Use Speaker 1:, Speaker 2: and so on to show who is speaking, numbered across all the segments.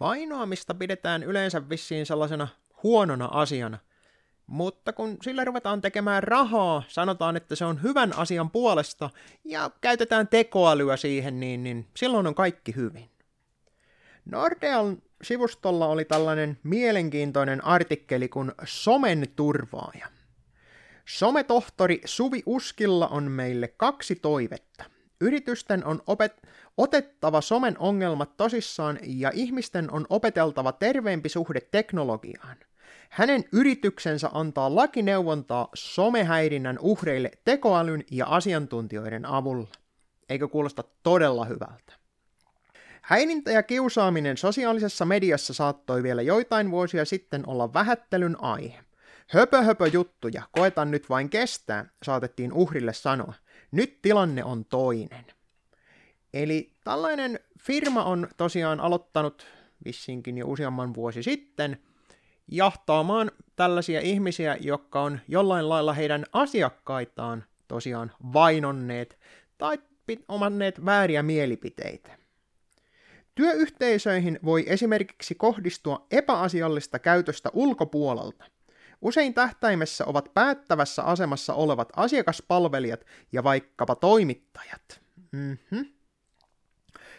Speaker 1: Vainoamista pidetään yleensä vissiin sellaisena huonona asiana, mutta kun sillä ruvetaan tekemään rahaa, sanotaan, että se on hyvän asian puolesta ja käytetään tekoälyä siihen, niin, niin silloin on kaikki hyvin. Nordean sivustolla oli tällainen mielenkiintoinen artikkeli kuin Somen turvaaja. Sometohtori Suvi Uskilla on meille kaksi toivetta. Yritysten on opet- otettava somen ongelmat tosissaan ja ihmisten on opeteltava terveempi suhde teknologiaan. Hänen yrityksensä antaa lakineuvontaa somehäirinnän uhreille tekoälyn ja asiantuntijoiden avulla. Eikö kuulosta todella hyvältä? Häirintä ja kiusaaminen sosiaalisessa mediassa saattoi vielä joitain vuosia sitten olla vähättelyn aihe. Höpö höpö juttuja, koetan nyt vain kestää, saatettiin uhrille sanoa. Nyt tilanne on toinen. Eli tällainen firma on tosiaan aloittanut vissinkin jo useamman vuosi sitten jahtaamaan tällaisia ihmisiä, jotka on jollain lailla heidän asiakkaitaan tosiaan vainonneet tai omanneet vääriä mielipiteitä. Työyhteisöihin voi esimerkiksi kohdistua epäasiallista käytöstä ulkopuolelta. Usein tähtäimessä ovat päättävässä asemassa olevat asiakaspalvelijat ja vaikkapa toimittajat. Mm-hmm.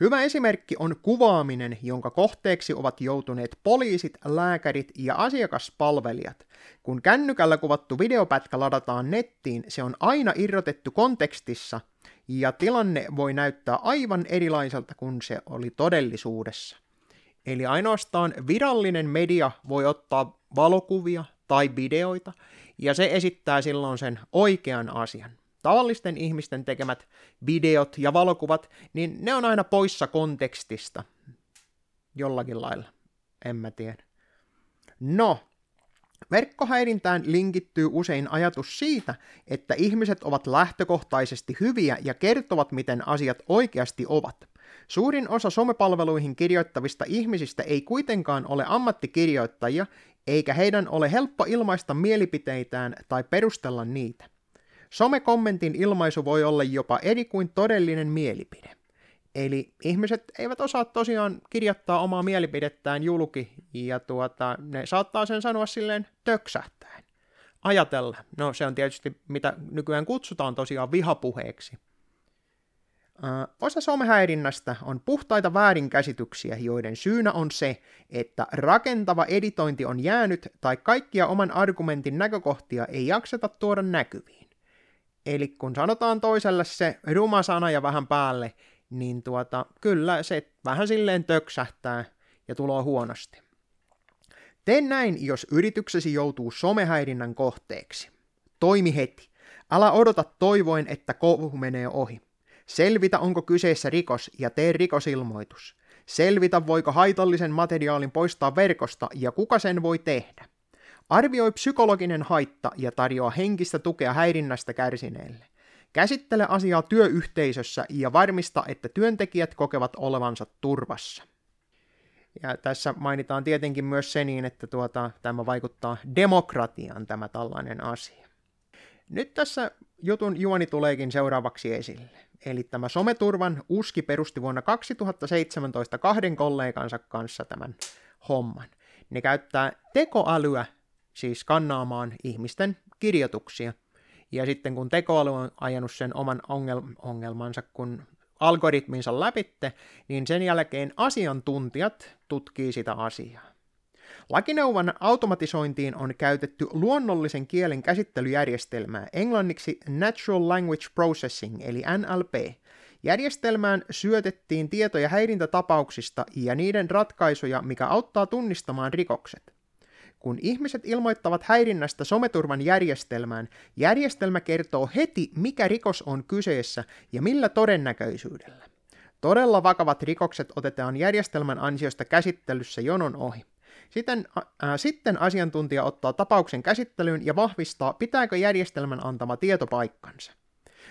Speaker 1: Hyvä esimerkki on kuvaaminen, jonka kohteeksi ovat joutuneet poliisit, lääkärit ja asiakaspalvelijat. Kun kännykällä kuvattu videopätkä ladataan nettiin, se on aina irrotettu kontekstissa ja tilanne voi näyttää aivan erilaiselta kuin se oli todellisuudessa. Eli ainoastaan virallinen media voi ottaa valokuvia tai videoita, ja se esittää silloin sen oikean asian. Tavallisten ihmisten tekemät videot ja valokuvat, niin ne on aina poissa kontekstista. Jollakin lailla. En mä tiedä. No, Verkkohäirintään linkittyy usein ajatus siitä, että ihmiset ovat lähtökohtaisesti hyviä ja kertovat, miten asiat oikeasti ovat. Suurin osa somepalveluihin kirjoittavista ihmisistä ei kuitenkaan ole ammattikirjoittajia, eikä heidän ole helppo ilmaista mielipiteitään tai perustella niitä. Somekommentin ilmaisu voi olla jopa eri kuin todellinen mielipide. Eli ihmiset eivät osaa tosiaan kirjoittaa omaa mielipidettään julki, ja tuota, ne saattaa sen sanoa silleen töksähtäen. Ajatella. No se on tietysti, mitä nykyään kutsutaan tosiaan vihapuheeksi. Osa somehäirinnästä on puhtaita väärinkäsityksiä, joiden syynä on se, että rakentava editointi on jäänyt tai kaikkia oman argumentin näkökohtia ei jakseta tuoda näkyviin. Eli kun sanotaan toiselle se ruma sana ja vähän päälle, niin tuota, kyllä se vähän silleen töksähtää ja tulee huonosti. Tee näin, jos yrityksesi joutuu somehäirinnän kohteeksi. Toimi heti. Älä odota toivoen, että kohu menee ohi. Selvitä, onko kyseessä rikos ja tee rikosilmoitus. Selvitä, voiko haitallisen materiaalin poistaa verkosta ja kuka sen voi tehdä. Arvioi psykologinen haitta ja tarjoa henkistä tukea häirinnästä kärsineelle. Käsittele asiaa työyhteisössä ja varmista, että työntekijät kokevat olevansa turvassa. Ja tässä mainitaan tietenkin myös se niin, että tuota, tämä vaikuttaa demokratiaan tämä tällainen asia. Nyt tässä jutun juoni tuleekin seuraavaksi esille. Eli tämä someturvan uski perusti vuonna 2017 kahden kollegansa kanssa tämän homman. Ne käyttää tekoälyä siis kannaamaan ihmisten kirjoituksia – ja sitten kun tekoäly on ajanut sen oman ongel- ongelmansa, kun algoritminsa läpitte, niin sen jälkeen asiantuntijat tutkii sitä asiaa. Lakineuvon automatisointiin on käytetty luonnollisen kielen käsittelyjärjestelmää, englanniksi Natural Language Processing eli NLP. Järjestelmään syötettiin tietoja häirintätapauksista ja niiden ratkaisuja, mikä auttaa tunnistamaan rikokset. Kun ihmiset ilmoittavat häirinnästä someturvan järjestelmään, järjestelmä kertoo heti, mikä rikos on kyseessä ja millä todennäköisyydellä. Todella vakavat rikokset otetaan järjestelmän ansiosta käsittelyssä jonon ohi. Sitten, äh, sitten asiantuntija ottaa tapauksen käsittelyyn ja vahvistaa, pitääkö järjestelmän antama tieto paikkansa.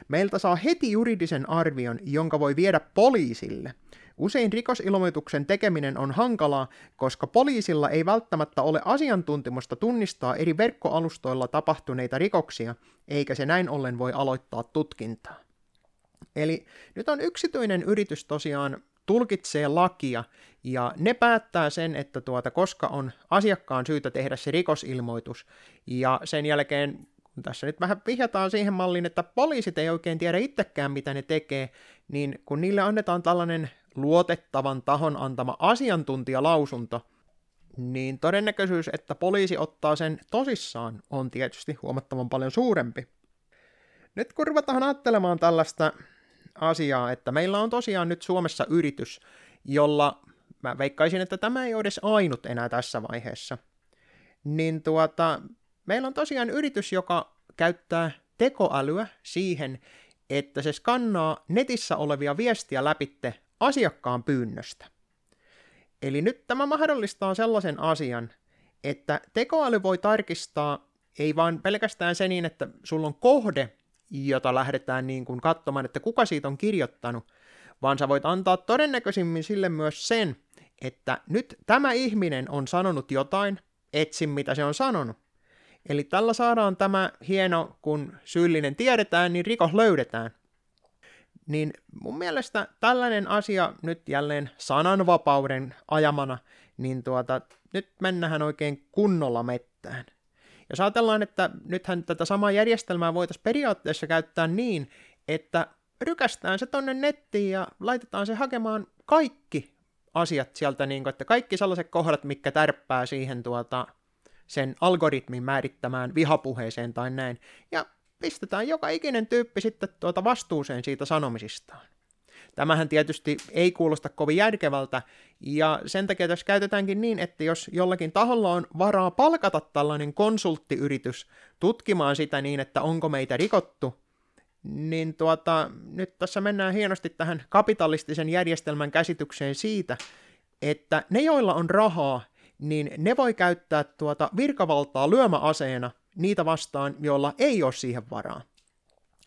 Speaker 1: Meiltä saa heti juridisen arvion, jonka voi viedä poliisille – Usein rikosilmoituksen tekeminen on hankalaa, koska poliisilla ei välttämättä ole asiantuntemusta tunnistaa eri verkkoalustoilla tapahtuneita rikoksia, eikä se näin ollen voi aloittaa tutkintaa. Eli nyt on yksityinen yritys tosiaan tulkitsee lakia ja ne päättää sen, että tuota, koska on asiakkaan syytä tehdä se rikosilmoitus, ja sen jälkeen tässä nyt vähän vihjataan siihen malliin, että poliisit ei oikein tiedä itsekään, mitä ne tekee, niin kun niille annetaan tällainen luotettavan tahon antama asiantuntijalausunto, niin todennäköisyys, että poliisi ottaa sen tosissaan, on tietysti huomattavan paljon suurempi. Nyt kun ruvetaan ajattelemaan tällaista asiaa, että meillä on tosiaan nyt Suomessa yritys, jolla mä veikkaisin, että tämä ei ole edes ainut enää tässä vaiheessa, niin tuota, meillä on tosiaan yritys, joka käyttää tekoälyä siihen, että se skannaa netissä olevia viestiä läpitte asiakkaan pyynnöstä. Eli nyt tämä mahdollistaa sellaisen asian, että tekoäly voi tarkistaa ei vaan pelkästään se niin, että sulla on kohde, jota lähdetään niin kuin katsomaan, että kuka siitä on kirjoittanut, vaan sä voit antaa todennäköisimmin sille myös sen, että nyt tämä ihminen on sanonut jotain, etsin mitä se on sanonut. Eli tällä saadaan tämä hieno, kun syyllinen tiedetään, niin rikos löydetään. Niin mun mielestä tällainen asia nyt jälleen sananvapauden ajamana, niin tuota, nyt mennään oikein kunnolla mettään. Jos ajatellaan, että nythän tätä samaa järjestelmää voitaisiin periaatteessa käyttää niin, että rykästään se tonne nettiin ja laitetaan se hakemaan kaikki asiat sieltä, niin kuin, että kaikki sellaiset kohdat, mikä tärppää siihen tuota, sen algoritmin määrittämään vihapuheeseen tai näin, ja pistetään joka ikinen tyyppi sitten tuota vastuuseen siitä sanomisistaan. Tämähän tietysti ei kuulosta kovin järkevältä, ja sen takia tässä käytetäänkin niin, että jos jollakin taholla on varaa palkata tällainen konsulttiyritys tutkimaan sitä niin, että onko meitä rikottu, niin tuota, nyt tässä mennään hienosti tähän kapitalistisen järjestelmän käsitykseen siitä, että ne, joilla on rahaa, niin ne voi käyttää tuota virkavaltaa lyömäaseena niitä vastaan, joilla ei ole siihen varaa.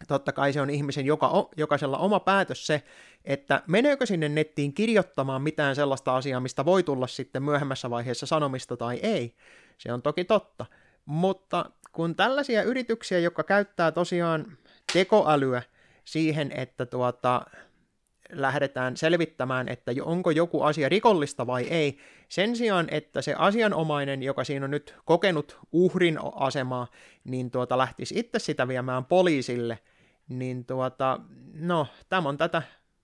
Speaker 1: Totta kai se on ihmisen joka, jokaisella oma päätös se, että meneekö sinne nettiin kirjoittamaan mitään sellaista asiaa, mistä voi tulla sitten myöhemmässä vaiheessa sanomista tai ei. Se on toki totta. Mutta kun tällaisia yrityksiä, jotka käyttää tosiaan tekoälyä siihen, että tuota, lähdetään selvittämään, että onko joku asia rikollista vai ei, sen sijaan, että se asianomainen, joka siinä on nyt kokenut uhrin asemaa, niin tuota, lähtisi itse sitä viemään poliisille, niin tuota, no, tämä on tätä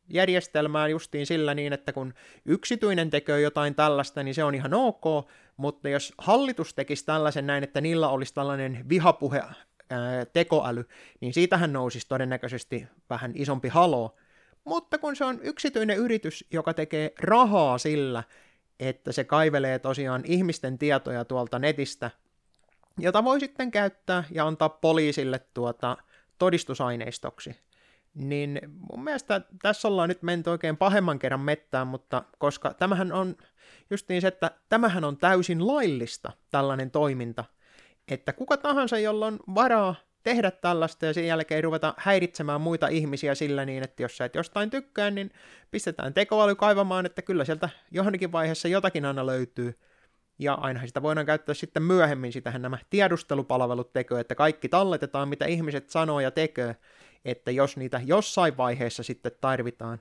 Speaker 1: järjestelmää justiin sillä niin, että kun yksityinen tekee jotain tällaista, niin se on ihan ok, mutta jos hallitus tekisi tällaisen näin, että niillä olisi tällainen vihapuhe ää, tekoäly, niin siitähän nousisi todennäköisesti vähän isompi halo. Mutta kun se on yksityinen yritys, joka tekee rahaa sillä, että se kaivelee tosiaan ihmisten tietoja tuolta netistä, jota voi sitten käyttää ja antaa poliisille tuota todistusaineistoksi. Niin mun mielestä tässä ollaan nyt menty oikein pahemman kerran mettään, mutta koska tämähän on just niin se, että tämähän on täysin laillista, tällainen toiminta, että kuka tahansa, jolla on varaa tehdä tällaista ja sen jälkeen ruveta häiritsemään muita ihmisiä sillä niin, että jos sä et jostain tykkää, niin pistetään tekoäly kaivamaan, että kyllä sieltä johonkin vaiheessa jotakin aina löytyy. Ja aina sitä voidaan käyttää sitten myöhemmin, sitähän nämä tiedustelupalvelut tekee, että kaikki talletetaan, mitä ihmiset sanoo ja tekee, että jos niitä jossain vaiheessa sitten tarvitaan.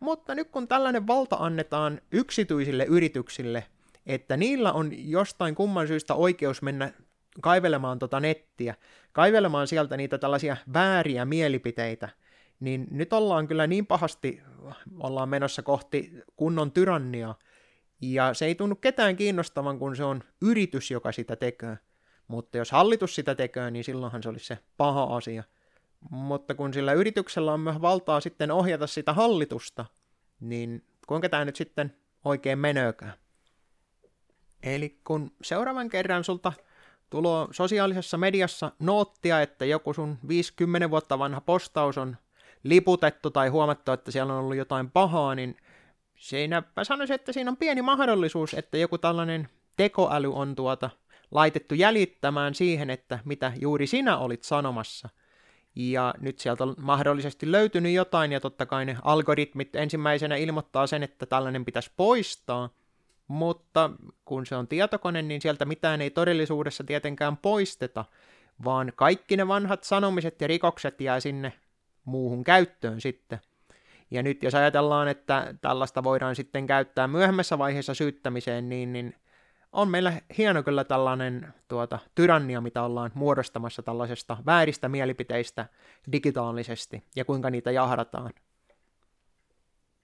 Speaker 1: Mutta nyt kun tällainen valta annetaan yksityisille yrityksille, että niillä on jostain kumman syystä oikeus mennä kaivelemaan tota nettiä, kaivelemaan sieltä niitä tällaisia vääriä mielipiteitä, niin nyt ollaan kyllä niin pahasti, ollaan menossa kohti kunnon tyrannia, ja se ei tunnu ketään kiinnostavan, kun se on yritys, joka sitä tekee. Mutta jos hallitus sitä tekee, niin silloinhan se olisi se paha asia. Mutta kun sillä yrityksellä on myös valtaa sitten ohjata sitä hallitusta, niin kuinka tämä nyt sitten oikein menöökään? Eli kun seuraavan kerran sulta tulo sosiaalisessa mediassa noottia, että joku sun 50 vuotta vanha postaus on liputettu tai huomattu, että siellä on ollut jotain pahaa, niin siinä mä sanoisin, että siinä on pieni mahdollisuus, että joku tällainen tekoäly on tuota laitettu jäljittämään siihen, että mitä juuri sinä olit sanomassa. Ja nyt sieltä on mahdollisesti löytynyt jotain, ja totta kai ne algoritmit ensimmäisenä ilmoittaa sen, että tällainen pitäisi poistaa – mutta kun se on tietokone, niin sieltä mitään ei todellisuudessa tietenkään poisteta, vaan kaikki ne vanhat sanomiset ja rikokset jää sinne muuhun käyttöön sitten. Ja nyt jos ajatellaan, että tällaista voidaan sitten käyttää myöhemmässä vaiheessa syyttämiseen, niin, niin on meillä hieno kyllä tällainen tuota, tyrannia, mitä ollaan muodostamassa tällaisesta vääristä mielipiteistä digitaalisesti ja kuinka niitä jahdataan